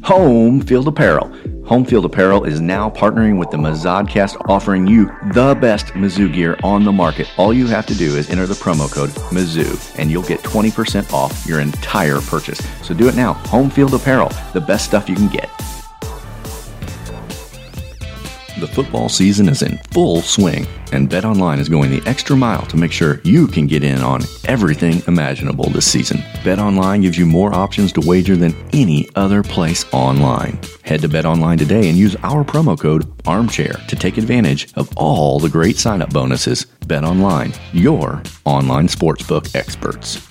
Homefield Apparel. Homefield Apparel is now partnering with the Mazodcast, offering you the best Mizzou gear on the market. All you have to do is enter the promo code Mizzou, and you'll get 20% off your entire purchase. So do it now. Homefield Apparel, the best stuff you can get. The football season is in full swing, and BetOnline is going the extra mile to make sure you can get in on everything imaginable this season. BetOnline gives you more options to wager than any other place online. Head to BetOnline today and use our promo code ARMCHAIR to take advantage of all the great sign-up bonuses. BetOnline, your online sportsbook experts.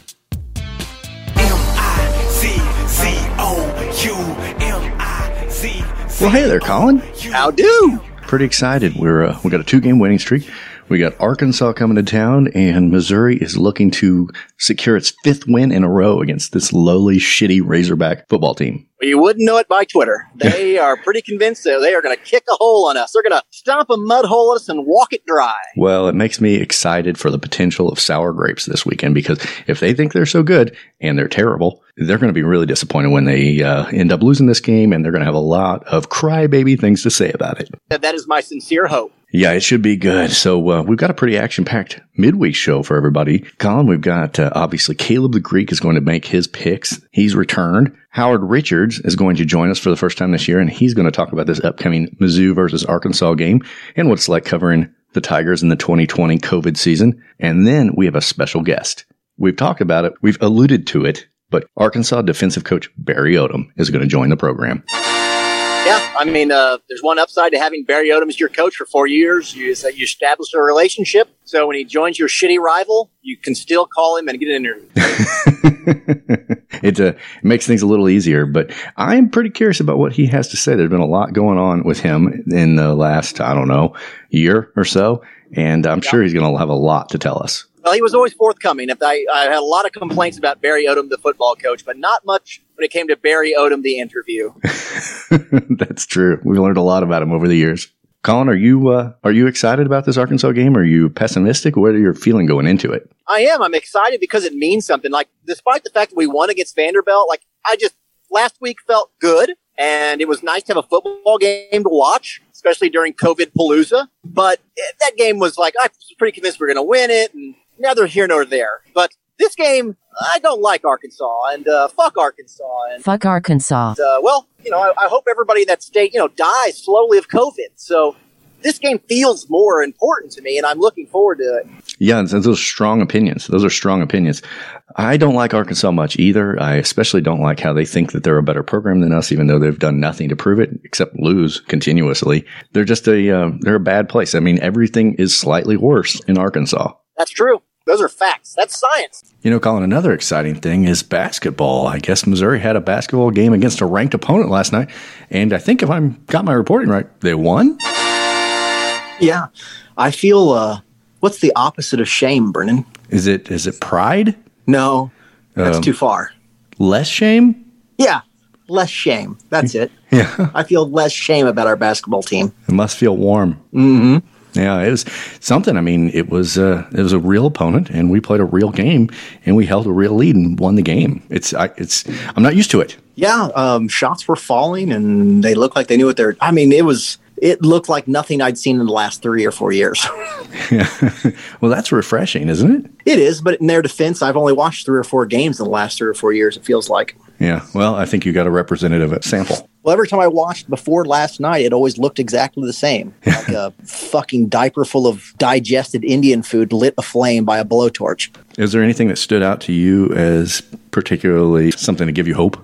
Well, hey there, Colin. How do? Pretty excited. We're uh, we got a two game winning streak. We got Arkansas coming to town, and Missouri is looking to secure its fifth win in a row against this lowly, shitty Razorback football team. You wouldn't know it by Twitter. They are pretty convinced that they are going to kick a hole on us. They're going to stomp a mud hole us and walk it dry. Well, it makes me excited for the potential of sour grapes this weekend because if they think they're so good and they're terrible, they're going to be really disappointed when they uh, end up losing this game, and they're going to have a lot of crybaby things to say about it. That is my sincere hope. Yeah, it should be good. So uh, we've got a pretty action-packed midweek show for everybody. Colin, we've got uh, obviously Caleb the Greek is going to make his picks. He's returned. Howard Richards is going to join us for the first time this year, and he's going to talk about this upcoming Mizzou versus Arkansas game and what it's like covering the Tigers in the 2020 COVID season. And then we have a special guest. We've talked about it. We've alluded to it, but Arkansas defensive coach Barry Odom is going to join the program. Yeah, I mean, uh, there's one upside to having Barry Odom as your coach for four years. You, is that you establish a relationship. So when he joins your shitty rival, you can still call him and get an interview. it, uh, it makes things a little easier, but I'm pretty curious about what he has to say. There's been a lot going on with him in the last, I don't know, year or so, and I'm sure he's going to have a lot to tell us. Well, he was always forthcoming. If I, I had a lot of complaints about Barry Odom, the football coach, but not much when it came to Barry Odom, the interview. That's true. We learned a lot about him over the years. Colin, are you uh, are you excited about this Arkansas game? Are you pessimistic? What are your feeling going into it? I am. I'm excited because it means something. Like, despite the fact that we won against Vanderbilt, like I just last week felt good, and it was nice to have a football game to watch, especially during COVID Palooza. But that game was like I was pretty convinced we are going to win it, and neither here nor there. But this game, I don't like Arkansas, and uh, fuck Arkansas, and fuck Arkansas. And, uh, well, you know, I, I, hope everybody in that state, you know, dies slowly of COVID. So this game feels more important to me, and I'm looking forward to it. Yeah, and those are strong opinions. Those are strong opinions. I don't like Arkansas much either. I especially don't like how they think that they're a better program than us, even though they've done nothing to prove it except lose continuously. They're just a uh, they're a bad place. I mean, everything is slightly worse in Arkansas. That's true. Those are facts. That's science. You know, Colin, another exciting thing is basketball. I guess Missouri had a basketball game against a ranked opponent last night. And I think if I'm got my reporting right, they won. Yeah. I feel uh what's the opposite of shame, Brennan? Is it is it pride? No. That's um, too far. Less shame? Yeah. less shame. That's it. Yeah. I feel less shame about our basketball team. It must feel warm. Mm-hmm. Yeah, it was something. I mean, it was uh, it was a real opponent, and we played a real game, and we held a real lead and won the game. It's I, it's I'm not used to it. Yeah, um, shots were falling, and they looked like they knew what they're. I mean, it was it looked like nothing I'd seen in the last three or four years. yeah. well, that's refreshing, isn't it? It is, but in their defense, I've only watched three or four games in the last three or four years. It feels like. Yeah. Well, I think you got a representative sample. Well, every time I watched before last night, it always looked exactly the same, like a fucking diaper full of digested Indian food lit aflame by a blowtorch. Is there anything that stood out to you as particularly something to give you hope?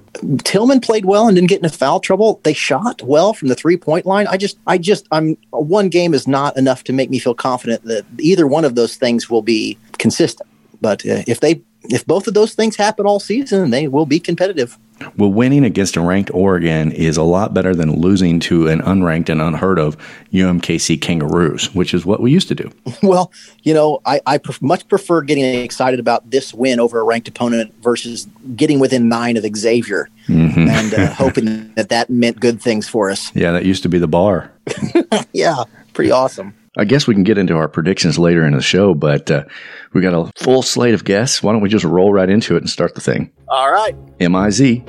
Tilmon played well and didn't get into foul trouble. They shot well from the three point line. I just, I just, I'm one game is not enough to make me feel confident that either one of those things will be consistent. But uh, if they, if both of those things happen all season, they will be competitive. Well, winning against a ranked Oregon is a lot better than losing to an unranked and unheard of UMKC Kangaroos, which is what we used to do. Well, you know, I, I pref- much prefer getting excited about this win over a ranked opponent versus getting within nine of Xavier mm-hmm. and uh, hoping that that meant good things for us. Yeah, that used to be the bar. yeah, pretty awesome. I guess we can get into our predictions later in the show, but uh, we got a full slate of guests. Why don't we just roll right into it and start the thing? All right. M I Z.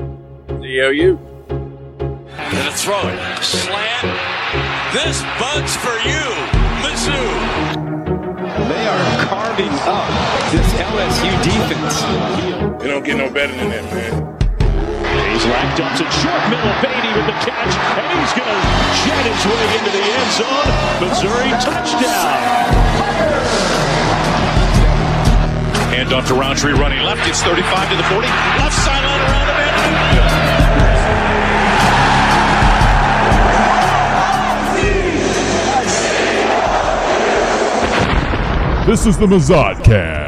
D O U. Gonna throw it. Slant. This bug's for you, Mizzou. They are carving up this LSU defense. They don't get no better than that, man. Racked up to short middle. Beatty with the catch, and he's going to jet his way into the end zone. Missouri touchdown. Hand off to Rountree running left. It's 35 to the 40. Left sideline around the man. This is the Mazodcast.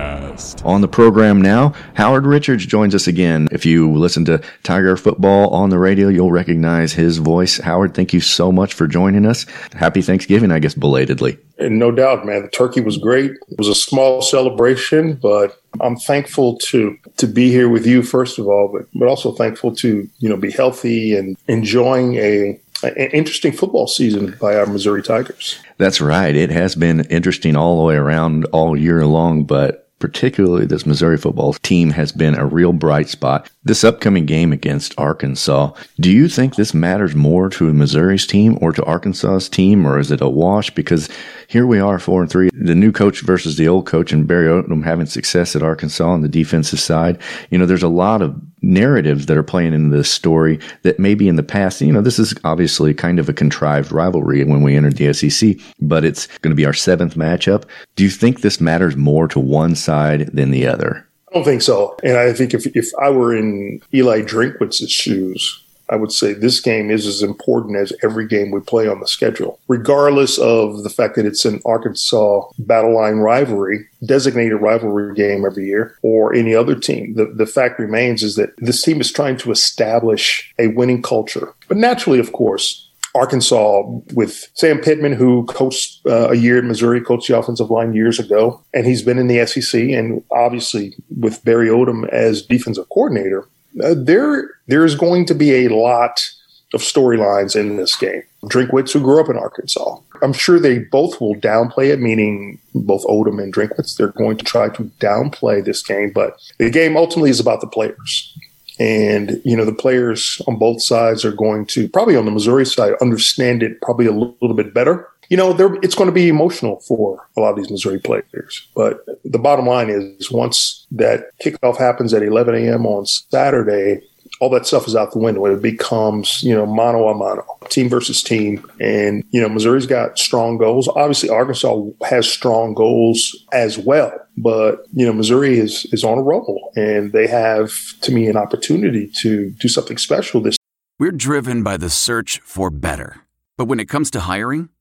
On the program now, Howard Richards joins us again. If you listen to Tiger football on the radio, you'll recognize his voice. Howard, thank you so much for joining us. Happy Thanksgiving, I guess, belatedly. And no doubt, man. The turkey was great. It was a small celebration, but I'm thankful to to be here with you first of all, but but also thankful to you know be healthy and enjoying a an interesting football season by our Missouri Tigers. That's right. It has been interesting all the way around all year long, but particularly this Missouri football team has been a real bright spot. This upcoming game against Arkansas, do you think this matters more to Missouri's team or to Arkansas's team, or is it a wash? Because here we are, four and three, the new coach versus the old coach, and Barry Odom having success at Arkansas on the defensive side. You know, there's a lot of narratives that are playing into this story that maybe in the past, you know, this is obviously kind of a contrived rivalry when we entered the SEC, but it's going to be our seventh matchup. Do you think this matters more to one side than the other? I don't think so. And I think if, if I were in Eli Drinkwitz's shoes, I would say this game is as important as every game we play on the schedule, regardless of the fact that it's an Arkansas battle line rivalry, designated rivalry game every year, or any other team. The, the fact remains is that this team is trying to establish a winning culture. But naturally, of course, Arkansas with Sam Pittman, who coached uh, a year at Missouri, coached the offensive line years ago, and he's been in the SEC. And obviously, with Barry Odom as defensive coordinator, uh, there there is going to be a lot of storylines in this game. Drinkwitz, who grew up in Arkansas, I'm sure they both will downplay it, meaning both Odom and Drinkwitz. They're going to try to downplay this game, but the game ultimately is about the players. And, you know, the players on both sides are going to, probably on the Missouri side, understand it probably a little bit better. You know, it's going to be emotional for a lot of these Missouri players. But the bottom line is once that kickoff happens at 11 a.m. on Saturday, all that stuff is out the window. It becomes, you know, mano a mano, team versus team. And, you know, Missouri's got strong goals. Obviously, Arkansas has strong goals as well. But, you know, Missouri is, is on a roll and they have, to me, an opportunity to do something special this. We're driven by the search for better. But when it comes to hiring,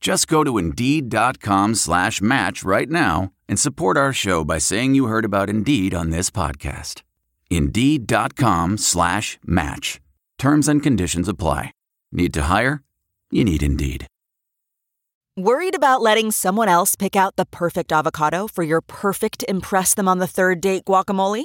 Just go to Indeed.com slash match right now and support our show by saying you heard about Indeed on this podcast. Indeed.com slash match. Terms and conditions apply. Need to hire? You need Indeed. Worried about letting someone else pick out the perfect avocado for your perfect Impress Them on the Third Date guacamole?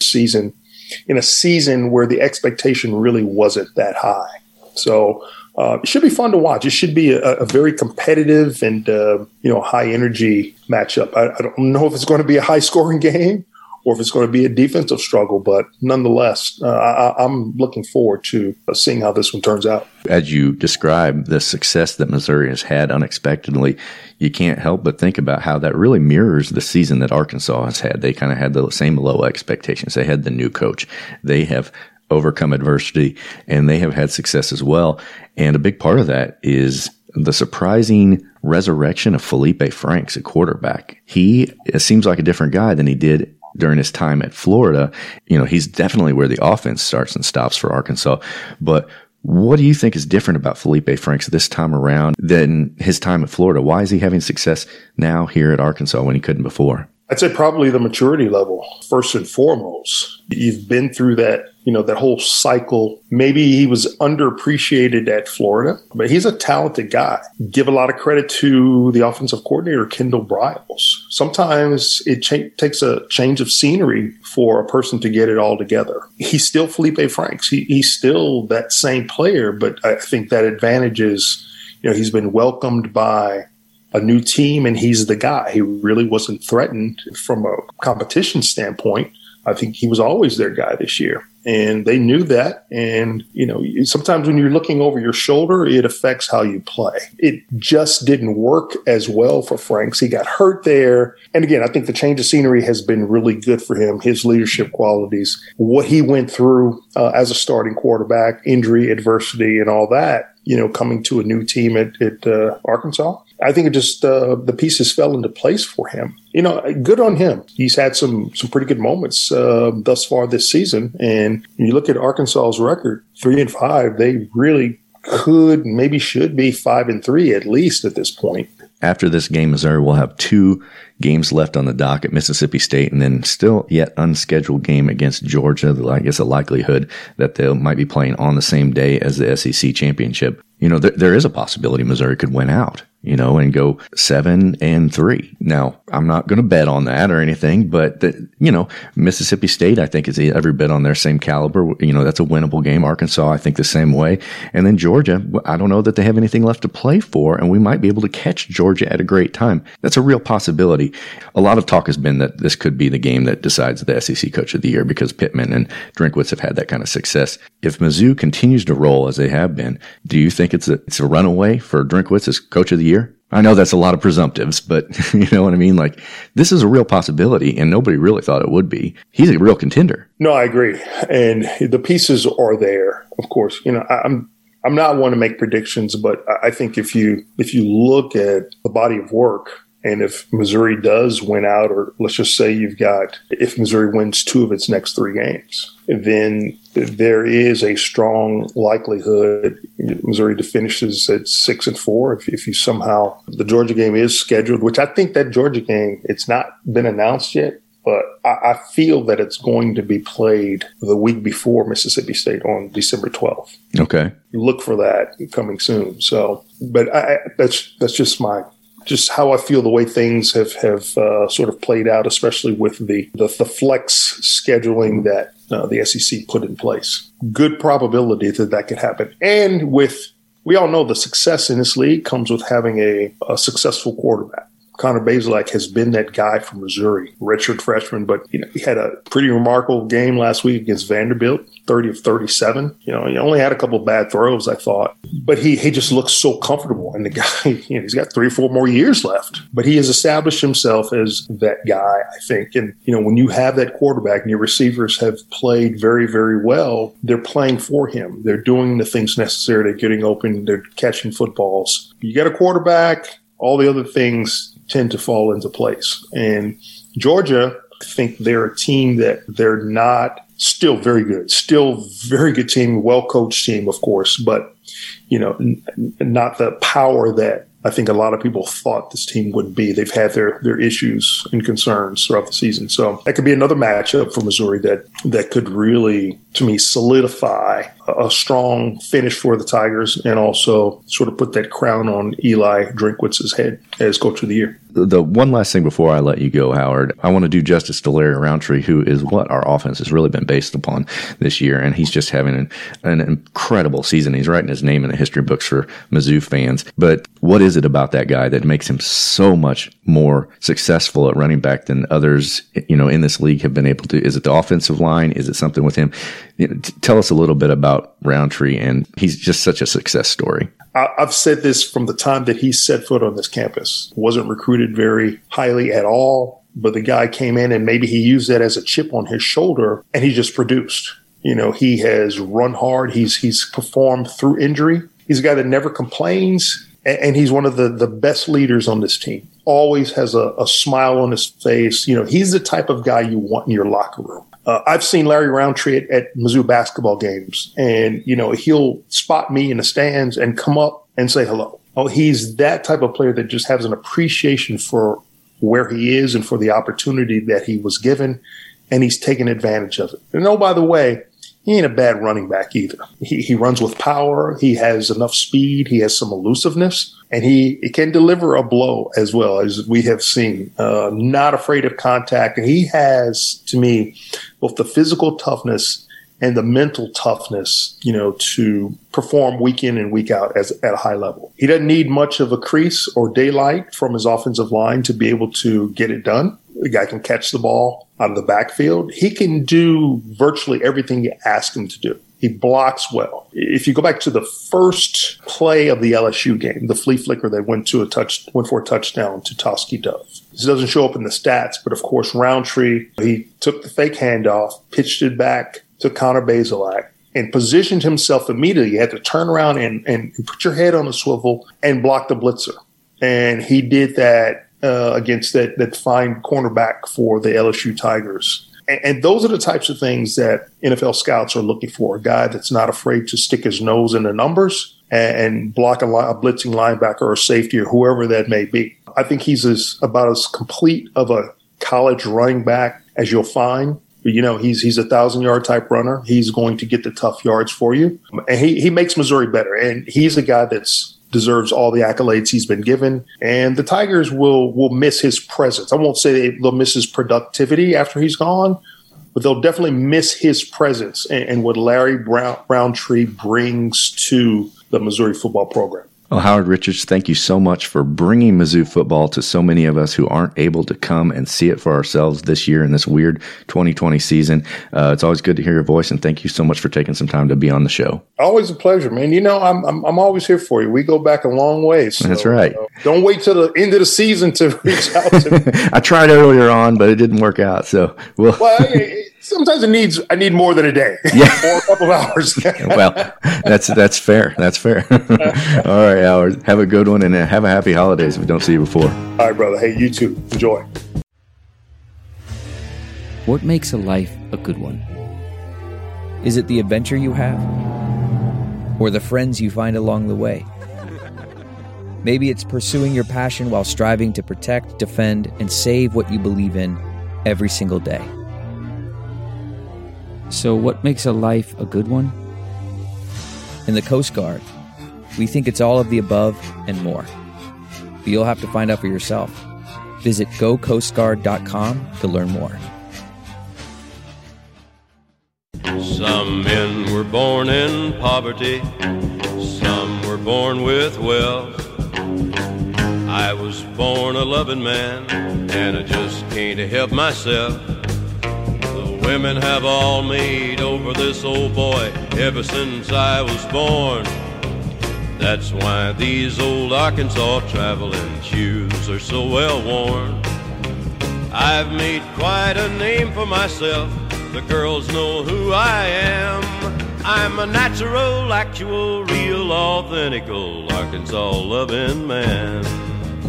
Season in a season where the expectation really wasn't that high. So uh, it should be fun to watch. It should be a, a very competitive and uh, you know high energy matchup. I, I, don't know if it's going to be a high scoring game or if it's going to be a defensive struggle. But nonetheless, uh, I, am looking forward to uh, seeing how this one turns out. As you describe the success that Missouri has had unexpectedly, you can't help but think about how that really mirrors the season that Arkansas has had. They kind of had the same low expectations. They had the new coach. They have overcome adversity and they have had success as well. And a big part of that is the surprising resurrection of Felipe Franks at quarterback. He seems like a different guy than he did during his time at Florida. You know, he's definitely where the offense starts and stops for Arkansas. But what do you think is different about Felipe Franks this time around than his time at Florida? Why is he having success now here at Arkansas when he couldn't before? I'd say probably the maturity level, first and foremost. You've been through that, you know, that whole cycle. Maybe he was underappreciated at Florida, but he's a talented guy. Give a lot of credit to the offensive coordinator, Kendal Briles. Sometimes it cha- takes a change of scenery for a person to get it all together. He's still Felipe Franks. He, he's still that same player, but I think that advantage is, you know, he's been welcomed by a new team and he's the guy. He really wasn't threatened from a competition standpoint. I think he was always their guy this year. And they knew that. And, you know, sometimes when you're looking over your shoulder, it affects how you play. It just didn't work as well for Franks. He got hurt there. And again, I think the change of scenery has been really good for him, his leadership qualities, what he went through uh, as a starting quarterback, injury, adversity, and all that, you know, coming to a new team at, at uh, Arkansas I think it just uh, the pieces fell into place for him. You know, good on him. He's had some some pretty good moments uh, thus far this season. And you look at Arkansas's record, three and five. They really could, maybe should be five and three at least at this point. After this game, Missouri will have two games left on the docket, at Mississippi State, and then still yet unscheduled game against Georgia. I guess a likelihood that they might be playing on the same day as the SEC championship. You know, there, there is a possibility Missouri could win out you know, and go seven and three. Now, I'm not going to bet on that or anything, but the, you know, Mississippi State, I think is every bit on their same caliber. You know, that's a winnable game. Arkansas, I think the same way. And then Georgia, I don't know that they have anything left to play for, and we might be able to catch Georgia at a great time. That's a real possibility. A lot of talk has been that this could be the game that decides the SEC coach of the year because Pittman and Drinkwitz have had that kind of success. If Mizzou continues to roll as they have been, do you think it's a, it's a runaway for Drinkwitz as coach of the year? I know that's a lot of presumptives, but you know what I mean? Like, this is a real possibility, and nobody really thought it would be. He's a real contender. No, I agree. And the pieces are there, of course. You know, I'm. I'm not one to make predictions, but I think if you if you look at the body of work and if Missouri does win out, or let's just say you've got, if Missouri wins two of its next three games, then there is a strong likelihood Missouri finishes at six and four. If, if you somehow, the Georgia game is scheduled, which I think that Georgia game, it's not been announced yet, but I, I feel that it's going to be played the week before Mississippi State on December 12th. Okay. Look for that coming soon. So, but I, that's, that's just my just how I feel the way things have have uh, sort of played out, especially with the the, the flex scheduling that uh, the SEC put in place. Good probability that that could happen, and with we all know the success in this league comes with having a, a successful quarterback. Connor Bazelak has been that guy from Missouri, redshirt freshman, but you know, he had a pretty remarkable game last week against Vanderbilt. 30 of 37. You know, he only had a couple bad throws, I thought, but he, he just looks so comfortable. And the guy, you know, he's got three or four more years left, but he has established himself as that guy, I think. And, you know, when you have that quarterback and your receivers have played very, very well, they're playing for him. They're doing the things necessary. They're getting open. They're catching footballs. You get a quarterback, all the other things tend to fall into place. And Georgia, I think they're a team that they're not still very good, still very good team, well coached team, of course, but you know, n- not the power that I think a lot of people thought this team would be. They've had their their issues and concerns throughout the season, so that could be another matchup for Missouri that that could really, to me, solidify a, strong finish for the Tigers and also sort of put that crown on Eli Drinkwitz's head as coach of the year the one last thing before I let you go, Howard, I want to do justice to Larry Rountree, who is what our offense has really been based upon this year, and he's just having an, an incredible season. He's writing his name in the history books for Mizzou fans. But what is it about that guy that makes him so much more successful at running back than others, you know, in this league have been able to? Is it the offensive line? Is it something with him? You know, t- tell us a little bit about Rountree, and he's just such a success story. I've said this from the time that he set foot on this campus. Wasn't recruited very highly at all, but the guy came in and maybe he used that as a chip on his shoulder and he just produced. You know, he has run hard. He's he's performed through injury. He's a guy that never complains, and he's one of the the best leaders on this team. Always has a, a smile on his face. You know, he's the type of guy you want in your locker room. Uh, I've seen Larry Rountree at, at Mizzou basketball games, and you know he'll spot me in the stands and come up and say hello. Oh, he's that type of player that just has an appreciation for where he is and for the opportunity that he was given, and he's taken advantage of it. And oh, by the way, he ain't a bad running back either. He, he runs with power. He has enough speed. He has some elusiveness and he, he can deliver a blow as well as we have seen. Uh, not afraid of contact. And he has, to me, both the physical toughness and the mental toughness, you know, to perform week in and week out as at a high level. He doesn't need much of a crease or daylight from his offensive line to be able to get it done. The guy can catch the ball out of the backfield. He can do virtually everything you ask him to do. He blocks well. If you go back to the first play of the LSU game, the flea flicker that went to a touch, went for a touchdown to Tauskie Dove. This doesn't show up in the stats, but of course, Rountree he took the fake handoff, pitched it back to Connor Bazelak, and positioned himself immediately. You had to turn around and, and put your head on a swivel and block the blitzer. And he did that uh, against that that fine cornerback for the LSU Tigers. And, those are the types of things that NFL scouts are looking for: a guy that's not afraid to stick his nose in the numbers and, block a, a, blitzing linebacker or safety or whoever that may be. I think he's as about as complete of a college running back as you'll find. You know, he's he's a thousand yard type runner. He's going to get the tough yards for you, and he he makes Missouri better. And he's a guy that's deserves all the accolades he's been given. And the Tigers will will miss his presence. I won't say they'll miss his productivity after he's gone, but they'll definitely miss his presence and, and what Larry Brown Rountree brings to the Missouri football program. Well, Howard Richards, thank you so much for bringing Mizzou football to so many of us who aren't able to come and see it for ourselves this year in this weird 2020 season. Uh, it's always good to hear your voice, and thank you so much for taking some time to be on the show. Always a pleasure, man. You know, I'm I'm, I'm always here for you. We go back a long way. So, That's right. Uh, don't wait till the end of the season to reach out to me. I tried earlier on, but it didn't work out. So, well, well sometimes it needs I need more than a day, yeah, or a couple of hours. well, that's that's fair. That's fair. All right, Howard. Have a good one and uh, have a happy holidays if we don't see you before. All right, brother. Hey, you too. Enjoy. What makes a life a good one? Is it the adventure you have, or the friends you find along the way? Maybe it's pursuing your passion while striving to protect, defend, and save what you believe in every single day. So, what makes a life a good one? In the Coast Guard, we think it's all of the above and more. But you'll have to find out for yourself. Visit gocoastguard.com to learn more. Some men were born in poverty, some were born with wealth. I was born a loving man, and I just can't help myself. Women have all made over this old boy ever since I was born. That's why these old Arkansas traveling shoes are so well worn. I've made quite a name for myself. The girls know who I am. I'm a natural, actual, real, authentical Arkansas loving man.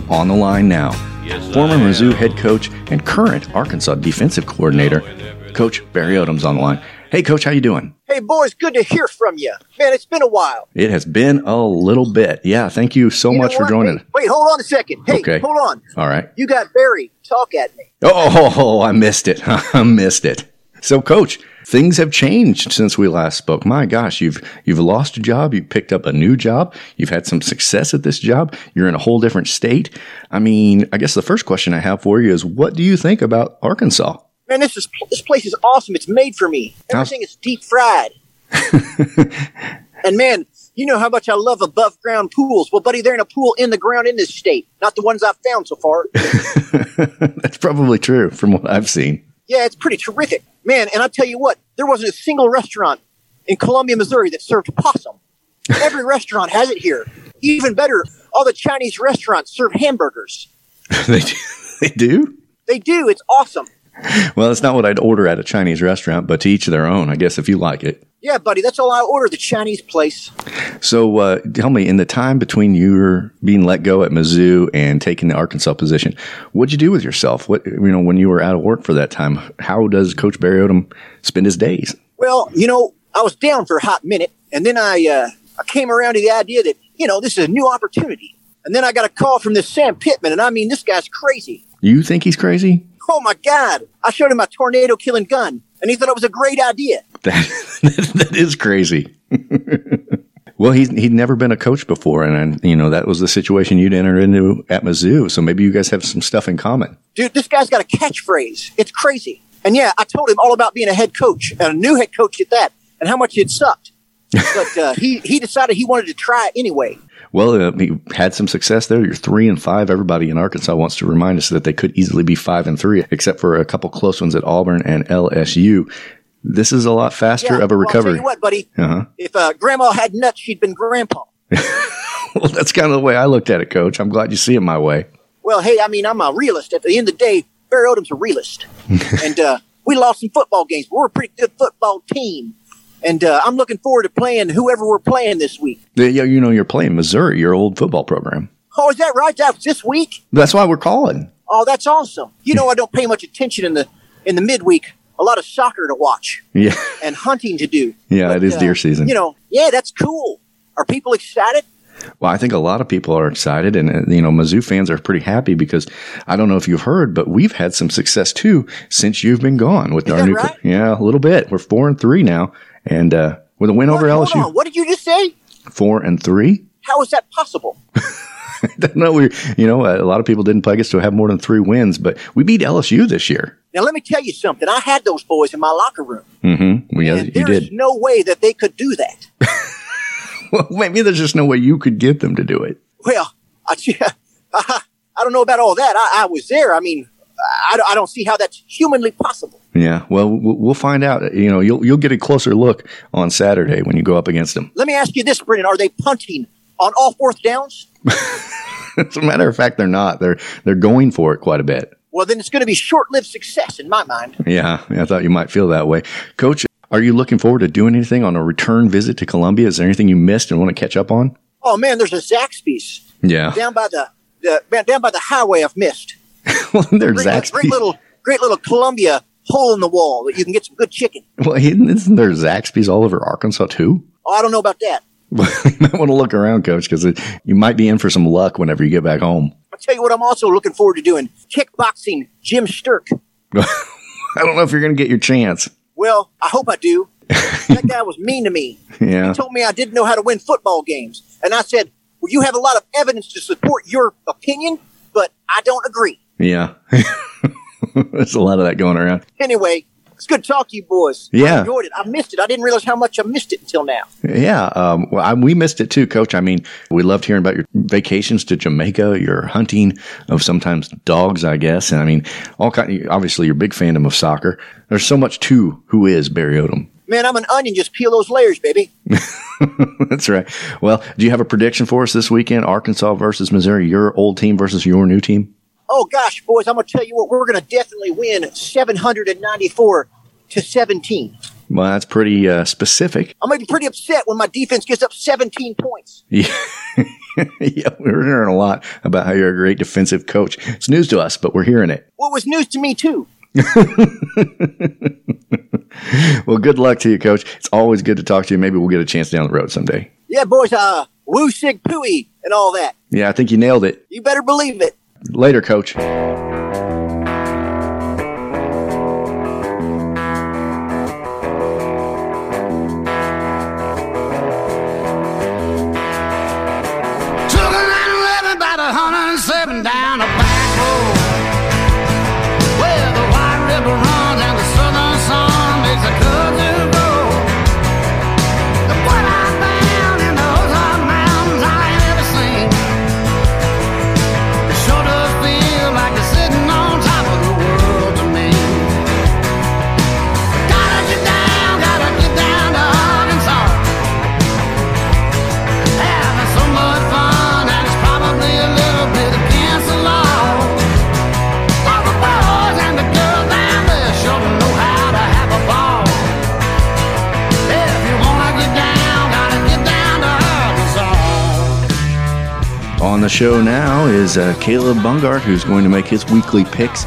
On the line now, Yes, former Mizzou head coach and current Arkansas defensive coordinator, Coach Barry Odom's on the line. Hey, Coach, how you doing? Hey, boys, good to hear from you. Man, it's been a while. It has been a little bit. Yeah, thank you so You much for joining. Hey, wait, hold on a second. Hey, Okay. hold on. All right. You got Barry. Talk at me. Oh, I missed it. I missed it. So, Coach, things have changed since we last spoke. My gosh, you've you've lost a job. You picked up a new job. You've had some success at this job. You're in a whole different state. I mean, I guess the first question I have for you is, what do you think about Arkansas? Man, this is this place is awesome. It's made for me. Everything is deep fried. and man, you know how much I love above ground pools. Well, buddy, there ain't a pool in the ground in this state, not the ones I've found so far. That's probably true from what I've seen. yeah, it's pretty terrific, man. And I tell you what, there wasn't a single restaurant in Columbia, Missouri that served possum. Every restaurant has it here. Even better, all the Chinese restaurants serve hamburgers. they do. They do. They do. It's awesome. Well, it's not what I'd order at a Chinese restaurant, but to each their own. I guess if you like it. Yeah, buddy, that's all I order. The Chinese place. So, uh, tell me, in the time between you being let go at Mizzou and taking the Arkansas position, what'd you do with yourself? What you know when you were out of work for that time? How does Coach Barry Odom spend his days? Well, you know, I was down for a hot minute, and then I uh, I came around to the idea that you know this is a new opportunity. And then I got a call from this Sam Pittman, and I mean, this guy's crazy. You think he's crazy? Oh my God! I showed him my tornado killing gun, and he thought it was a great idea. That that is crazy. well, he's he'd never been a coach before, and you know that was the situation you'd enter into at Mizzou. So maybe you guys have some stuff in common. Dude, this guy's got a catchphrase. It's crazy. And yeah, I told him all about being a head coach and a new head coach at that, and how much it sucked. But uh, he he decided he wanted to try anyway. Well, uh, you had some success there. You're three and five. Everybody in Arkansas wants to remind us that they could easily be five and three, except for a couple close ones at Auburn and LSU. This is a lot faster Yeah, of a well, I'll tell recovery. you what, buddy. uh-huh. If uh, Grandma had nuts, she'd been Grandpa. Well, that's kind of the way I looked at it, Coach. I'm glad you see it my way. Well, hey, I mean, I'm a realist. At the end of the day, Barry Odom's a realist. and uh, we lost some football games, but we're a pretty good football team. And uh, I'm looking forward to playing whoever we're playing this week. Yeah, You know, you're playing Missouri, your old football program. Oh, is that right? That was this week? That's why we're calling. Oh, that's awesome. You know, I don't pay much attention in the in the midweek. A lot of soccer to watch Yeah, and hunting to do. yeah, it is Uh, deer season. You know, yeah, that's cool. Are people excited? Well, I think a lot of people are excited, and uh, you know, Mizzou fans are pretty happy because I don't know if you've heard, but we've had some success too since you've been gone with Is our new. right? Yeah, a little bit. We're four and three now, and uh, with a win over Hold LSU, on. What did you just say? four and three. How is that possible? I don't know. We, you know, a lot of people didn't peg us to have more than three wins, but we beat LSU this year. Now, let me tell you something. I had those boys in my locker room. Mm-hmm. We, you There is did. no way that they could do that. Well, maybe there's just no way you could get them to do it. Well, I, I, don't know about all that. I, I was there. I mean, I, I don't see how that's humanly possible. Yeah. Well, we'll find out. You know, you'll you'll get a closer look on Saturday when you go up against them. Let me ask you this, Brendan: Are they punting on all fourth downs? As a matter of fact, they're not. They're they're going for it quite a bit. Well, then it's going to be short-lived success in my mind. Yeah, I thought you might feel that way, Coach. Are you looking forward to doing anything on a return visit to Columbia? Is there anything you missed and want to catch up on? Oh man, there's a Zaxby's Yeah. down by the, the man, down by the highway. I've missed. well, they're Zaxby's. great little, great little Columbia hole in the wall that you can get some good chicken. Well, isn't there Zaxby's all over Arkansas too? Oh, I don't know about that. you might want to look around, Coach, because you might be in for some luck whenever you get back home. I'll tell you what. I'm also looking forward to doing kickboxing. Jim Sterk. I don't know if you're going to get your chance. Well, I hope I do. that guy was mean to me. Yeah. He told me I didn't know how to win football games. And I said, Well, you have a lot of evidence to support your opinion, but I don't agree. Yeah. There's a lot of that going around. Anyway, It's good to talk to you boys. Yeah. I enjoyed it. I missed it. I didn't realize how much I missed it until now. Yeah, um, well, I, we missed it too, Coach. I mean, we loved hearing about your vacations to Jamaica, your hunting of sometimes dogs, I guess, and I mean, all kind. Obviously, you're a big fandom of soccer. There's so much to who is Barry Odom. Man, I'm an onion. Just peel those layers, baby. That's right. Well, do you have a prediction for us this weekend? Arkansas versus Missouri, your old team versus your new team? Oh, gosh, boys, I'm going to tell you what, we're going to definitely win 794 to 17. Well, that's pretty uh, specific. I'm going to be pretty upset when my defense gives up 17 points. Yeah. yeah, we're hearing a lot about how you're a great defensive coach. It's news to us, but we're hearing it. Well, it was news to me, too. well, good luck to you, Coach. It's always good to talk to you. Maybe we'll get a chance down the road someday. Yeah, boys, uh, woo sig pooey and all that. Yeah, I think you nailed it. You better believe it. Later, Coach. Show now is uh, Caleb Bungart, who's going to make his weekly picks.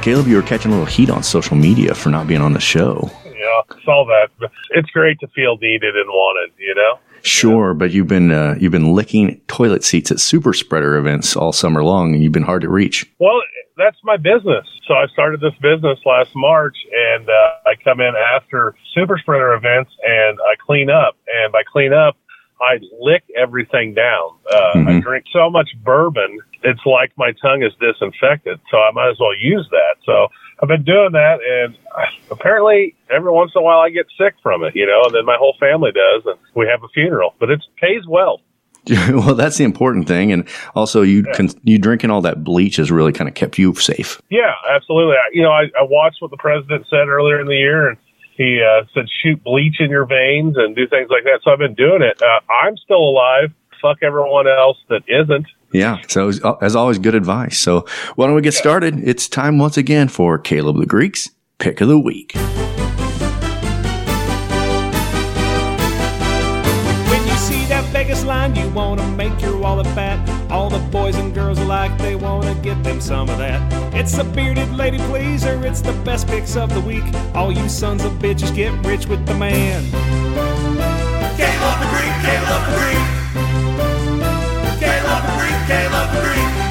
Caleb, you were catching a little heat on social media for not being on the show. Yeah, saw that. It's great to feel needed and wanted, you know? Sure, but you've been uh, you've been licking toilet seats at super spreader events all summer long, and you've been hard to reach. Well, that's my business. So I started this business last March, and uh, I come in after super spreader events, and I clean up. And by clean up, I lick everything down. Uh, I drink so much bourbon, it's like my tongue is disinfected. So I might as well use that. So I've been doing that, and apparently every once in a while I get sick from it, you know, and then my whole family does, and we have a funeral. But it pays well. well, that's the important thing, and also you can you drinking all that bleach has really kind of kept you safe. Yeah, absolutely. I, you know, I, I watched what the president said earlier in the year, and he uh, said shoot bleach in your veins and do things like that. So I've been doing it. Uh, I'm still alive. Fuck everyone else that isn't. Yeah. So as- as always, good advice. So why don't we get started? It's time once again for Caleb the Greeks pick of the week. When you see that Vegas line, you wanna make your wallet fat. All the boys and girls alike, they wanna get them some of that. It's the bearded lady pleaser, it's the best picks of the week. All you sons of bitches get rich with the man. Caleb the Greek, Caleb the Greek. Caleb the Greek, Caleb the Greek.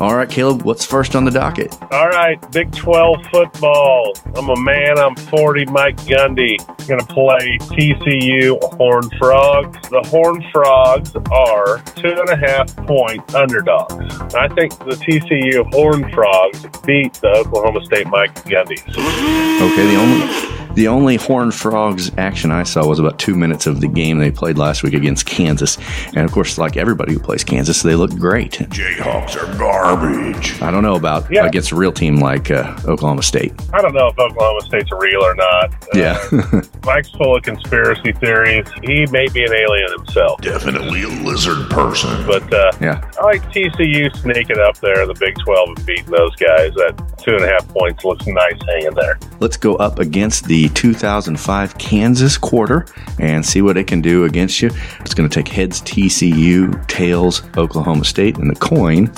All right, Caleb, what's first on the docket? All right, Big 12 football. I'm a man. I'm 40. Mike Gundy going to play TCU Horn Frogs. The Horn Frogs are two and a half point underdogs. I think the TCU Horn Frogs beat the Oklahoma State Mike Gundys. Okay, the only the only Horned Frogs action I saw was about two minutes of the game they played last week against Kansas, and of course, like everybody who plays Kansas, they look great. Jayhawks are garbage. I don't know about Yeah. against a real team like uh, Oklahoma State. I don't know if Oklahoma State's real or not. Uh, Yeah, Mike's full of conspiracy theories. He may be an alien himself. Definitely a lizard person. But uh, yeah. I like TCU sneaking up there in the Big 12 and beating those guys. That two and a half points looks nice hanging there. Let's go up against the 2005 Kansas quarter and see what it can do against you. It's going to take heads TCU, tails Oklahoma State, and the coin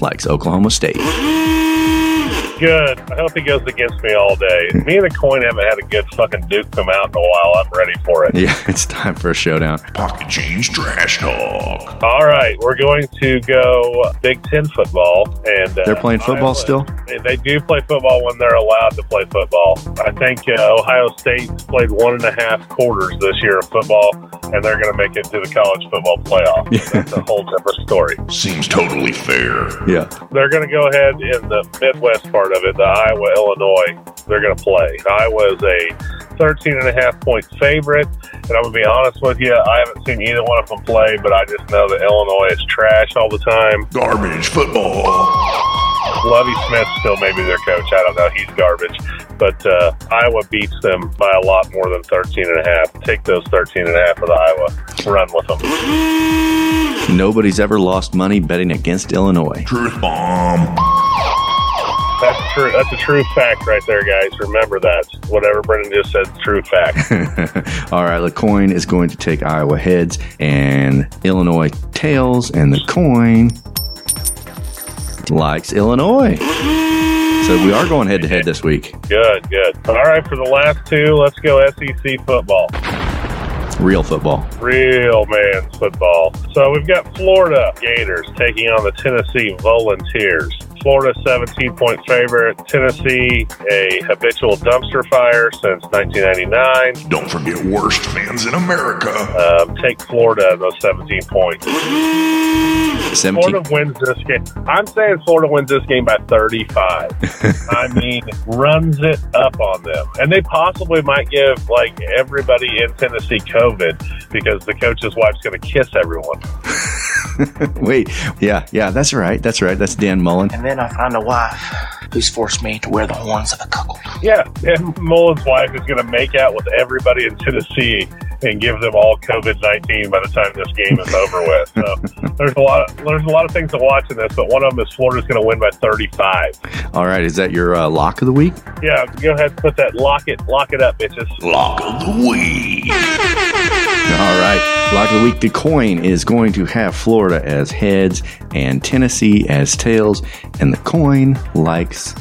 likes Oklahoma State. Good. I hope he goes against me all day. me and the coin haven't had a good fucking Duke come out in a while. I'm ready for it. Yeah, it's time for a showdown. Pocket change trash talk. All right, we're going to go Big Ten football, and uh, They're playing football Iowa- still? They do play football when they're allowed to play football. I think uh, Ohio State's played one and a half quarters this year of football, and they're going to make it to the college football playoff. Yeah. That's a whole different story. Seems totally fair. Yeah. They're going to go ahead in the Midwest part of it, the Iowa Illinois. They're going to play. Iowa is a 13 and a half point favorite. And I'm going to be honest with you, I haven't seen either one of them play, but I just know that Illinois is trash all the time. Garbage football. Lovie Smith still may be their coach. I don't know. He's garbage. But uh, Iowa beats them by a lot more than 13 and a half. Take those 13 and a half of the Iowa. Run with them. Nobody's ever lost money betting against Illinois. Truth bomb. That's true. That's a true fact right there, guys. Remember that. Whatever Brendan just said, true fact. All right, the coin is going to take Iowa heads and Illinois tails, and the coin likes Illinois. So we are going head to head this week. Good, good. All right, for the last two, let's go SEC football. Real football. Real man's football. So we've got Florida Gators taking on the Tennessee Volunteers. Florida 17 point favorite. Tennessee, a habitual dumpster fire since 1999. Don't forget worst fans in America. Um, take Florida those 17 points. 17. Florida wins this game. I'm saying Florida wins this game by 35. I mean, runs it up on them. And they possibly might give like everybody in Tennessee COVID because the coach's wife's going to kiss everyone. Wait, yeah, yeah, that's right. That's right. That's Dan Mullen. And then I find a wife who's forced me to wear the horns of a cuckold. Yeah, and Mullen's wife is going to make out with everybody in Tennessee and give them all COVID nineteen by the time this game is over with. So there's a lot. Of, there's a lot of things to watch in this, but one of them is Florida's going to win by 35. All right, is that your uh, lock of the week? Yeah, go ahead and put that lock it, lock it up, bitches. Lock of the week. All right, lock of the week. The coin is going to have Florida as heads and Tennessee as tails, and the coin likes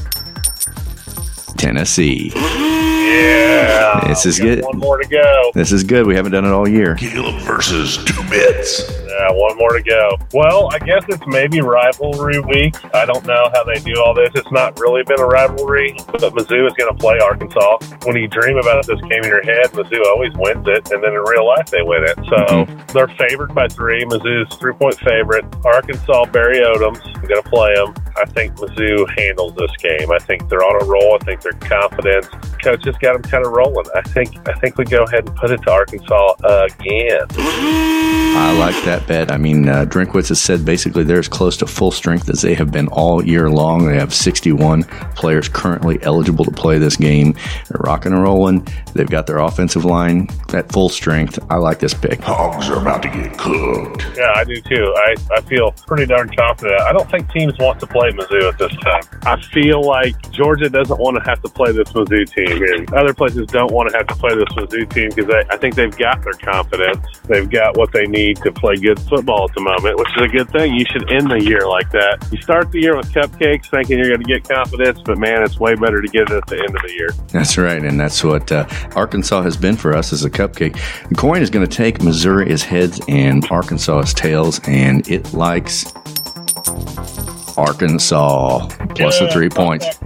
Tennessee. Yeah, This is good. One more to go. This is good. We haven't done it all year. Caleb versus two bits. Yeah, one more to go. Well, I guess it's maybe rivalry week. I don't know how they do all this. It's not really been a rivalry, but Mizzou is going to play Arkansas. When you dream about this game in your head, Mizzou always wins it, and then in real life they win it. So mm-hmm. they're favored by three. Mizzou's three point favorite. Arkansas, Barry Odom's going to play them. I think Mizzou handles this game. I think they're on a roll. I think they're confident. Coach just got them kind of rolling. I think I think we go ahead and put it to Arkansas again. I like that bet. I mean, uh, Drinkwitz has said basically they're as close to full strength as they have been all year long. They have 61 players currently eligible to play this game. They're rocking and rolling. They've got their offensive line at full strength. I like this pick. Hogs are about to get cooked. Yeah, I do too. I, I feel pretty darn confident. I don't think teams want to play Mizzou at this time. I feel like Georgia doesn't want to have to play this Mizzou team, and other places don't want to have to play this Mizzou team because I think they've got their confidence. They've got what they need to play good football at the moment, which is a good thing. You should end the year like that. You start the year with cupcakes, thinking you're going to get confidence, but man, it's way better to get it at the end of the year. That's right, and that's what uh, Arkansas has been for us as a cupcake. The coin is going to take Missouri as heads and Arkansas as tails, and it likes Arkansas plus the three points.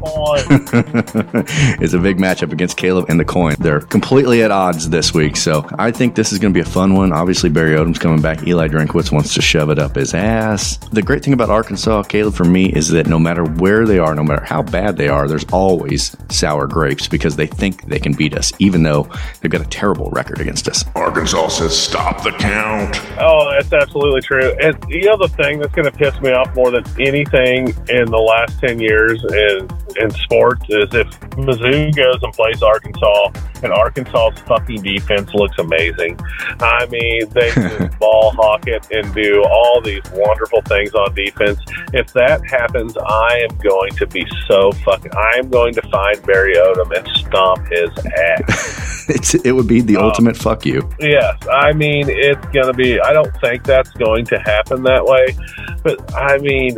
it's a big matchup against Caleb and the coin. They're completely at odds this week, so I think this is going to be a fun one. Obviously, Barry Odom's coming back. Eli Drinkwitz wants to shove it up his ass. The great thing about Arkansas, Caleb, for me, is that no matter where they are, no matter how bad they are, there's always sour grapes because they think they can beat us, even though they've got a terrible record against us. Arkansas says stop the count. Oh, that's absolutely true. And you know the thing that's going to piss me off more than anything in the last ten years in in sports is if Mizzou goes and plays Arkansas and Arkansas's fucking defense looks amazing. I mean, they just ball hawk it and do all these wonderful things on defense. If that happens, I am going to be so fucking. I am going to find Barry Odom and stomp his ass. it's, it would be the uh, ultimate fuck you. Yes, I mean it's going to be. I don't think that's going to happen that way, but I mean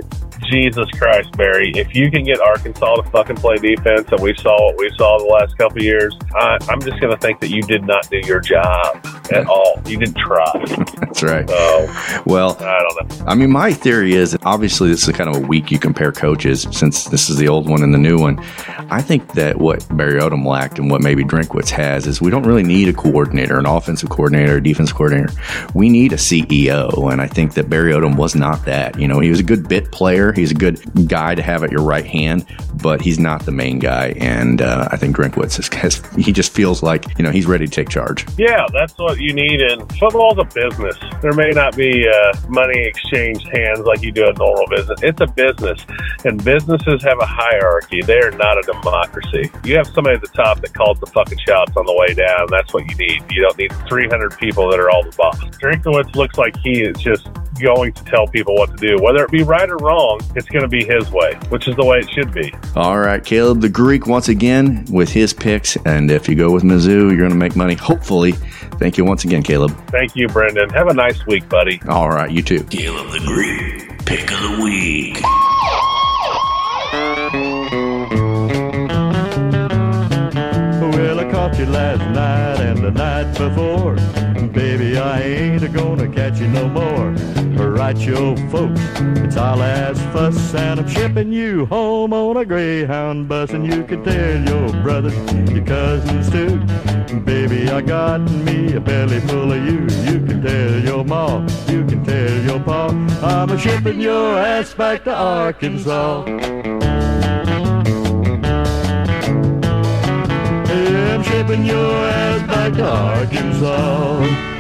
Jesus Christ, Barry, if you can get Arkansas to fucking play defense and we saw what we saw the last couple of years, I, I'm just going to think that you did not do your job at all. You didn't try. That's right. So, Well, I don't know. I mean, my theory is obviously this is kind of a week you compare coaches since this is the old one and the new one. I think that what Barry Odom lacked and what maybe Drinkwitz has is we don't really need a coordinator, an offensive coordinator, a defense coordinator. We need a CEO. And I think that Barry Odom was not that. You know, he was a good bit player. He's a good guy to have at your right hand, but he's not the main guy. And uh, I think Drinkwitz is, has, he just feels like, you know, he's ready to take charge. Yeah, that's what you need. And football's a business. There may not be uh, money exchanged hands like you do in normal business. It's a business, and businesses have a hierarchy. They are not a democracy. You have somebody at the top that calls the fucking shots on the way down. That's what you need. You don't need 300 people that are all the boss. Drinkwitz looks like he is just going to tell people what to do. Whether it be right or wrong, it's going to be his way, which is the way it should be. All right, Caleb the Greek once again with his picks. And if you go with Mizzou, you're going to make money. Hopefully. Thank you once again, Caleb. Thank you, Brendan. Have a nice week, buddy. All right, you too. Caleb the Greek, pick of the week. Well, I caught you last night and the night before. Baby, I ain't gonna catch you no more. Right, your folks, it's our last fuss, and I'm shipping you home on a Greyhound bus, and you can tell your brothers, your cousins too. Baby, I got me a belly full of you. You can tell your ma, you can tell your pa, I'm a shipping your ass back to Arkansas. I'm shipping your ass back to Arkansas.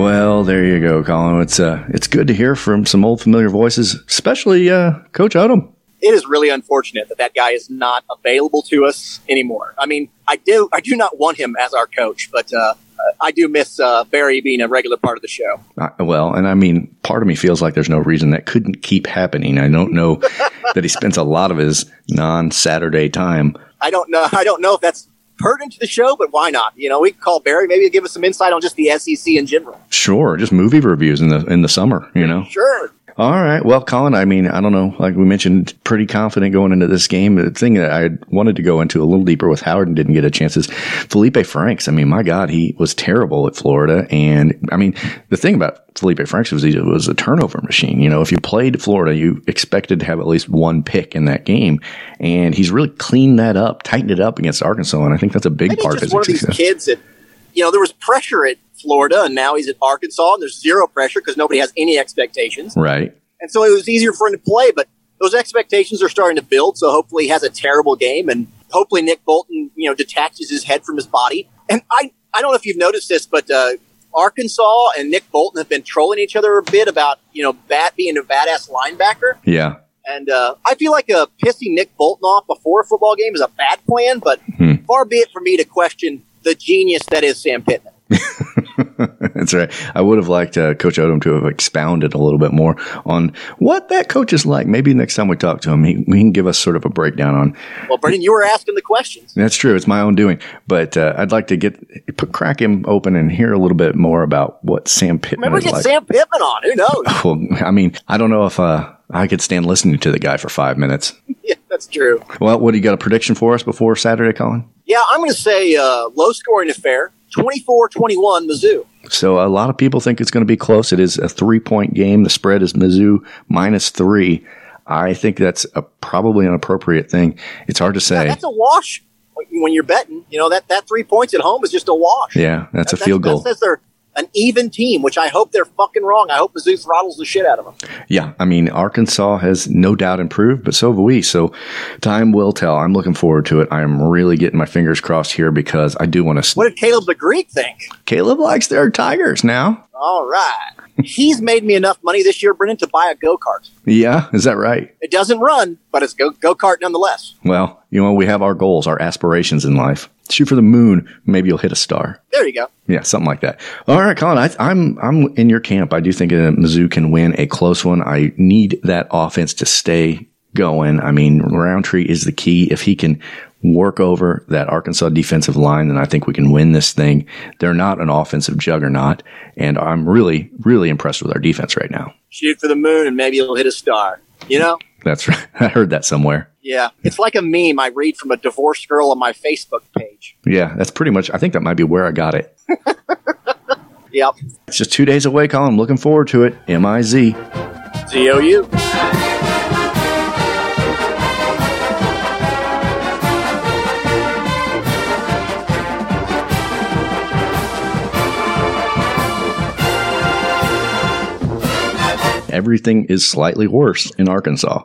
Well, there you go, Colin. It's uh, it's good to hear from some old familiar voices, especially uh, Coach Odom. It is really unfortunate that that guy is not available to us anymore. I mean, I do I do not want him as our coach, but uh, I do miss uh, Barry being a regular part of the show. Uh, well, and I mean, part of me feels like there's no reason that couldn't keep happening. I don't know that he spends a lot of his non-Saturday time. I don't know. I don't know if that's pertinent to the show, but why not? You know, we could call Barry. Maybe give us some insight on just the SEC in general. Sure, just movie reviews in the in the summer. You know. Sure. All right. Well, Colin, I mean, I don't know. Like we mentioned, pretty confident going into this game. The thing that I wanted to go into a little deeper with Howard and didn't get a chance is Felipe Franks. I mean, my God, he was terrible at Florida. And I mean, the thing about Felipe Franks was he was a turnover machine. You know, if you played Florida, you expected to have at least one pick in that game. And he's really cleaned that up, tightened it up against Arkansas. And I think that's a big part of just one his of these success. kids that, you know, there was pressure at Florida, and now he's at Arkansas, and there's zero pressure because nobody has any expectations. Right. And so it was easier for him to play, but those expectations are starting to build. So hopefully he has a terrible game and hopefully Nick Bolton, you know, detaches his head from his body. And I, I don't know if you've noticed this, but, uh, Arkansas and Nick Bolton have been trolling each other a bit about, you know, Bat being a badass linebacker. Yeah. And, uh, I feel like, uh, pissing Nick Bolton off before a football game is a bad plan, but far be it for me to question the genius that is Sam Pittman. That's right. I would have liked uh, Coach Odom to have expounded a little bit more on what that coach is like. Maybe next time we talk to him, he, he can give us sort of a breakdown on. Well, Brendan, you were asking the questions. That's true. It's my own doing, but uh, I'd like to get put, crack him open and hear a little bit more about what Sam Pittman Remember, get like. Sam Pittman on. Who knows? well, I mean, I don't know if uh, I could stand listening to the guy for five minutes. yeah, that's true. Well, what do you got a prediction for us before Saturday, Colin? Yeah, I'm going to say uh, low scoring affair, 24 21 Mizzou. So a lot of people think it's going to be close. It is a three point game. The spread is Mizzou minus three. I think that's a, probably an appropriate thing. It's hard to say. That's a wash when you're betting. You know, that, that three points at home is just a wash. Yeah, that's a That- field that goal. says they're an even team, which I hope they're fucking wrong. I hope Mizzou throttles the shit out of them. Yeah, I mean, Arkansas has no doubt improved, but so have we. So time will tell. I'm looking forward to it. I am really getting my fingers crossed here because I do want to. What did Caleb the Greek think? Caleb likes their Tigers now. All right. He's made me enough money this year, Brennan, to buy a go kart. Yeah, is that right? It doesn't run, but it's go go kart nonetheless. Well, you know, we have our goals, our aspirations in life. Shoot for the moon. Maybe you'll hit a star. There you go. Yeah, something like that. All right, Colin, I, I'm I'm in your camp. I do think that Mizzou can win a close one. I need that offense to stay going. I mean, Rountree is the key. If he can work over that Arkansas defensive line, then I think we can win this thing. They're not an offensive juggernaut, and I'm really, really impressed with our defense right now. Shoot for the moon and maybe it'll hit a star. You know? That's right. I heard that somewhere. Yeah. It's like a meme I read from a divorced girl on my Facebook page. Yeah, that's pretty much, I think that might be where I got it. Yep. It's just two days away, Colin. I'm looking forward to it. M I Z. Z O U. Everything is slightly worse in Arkansas.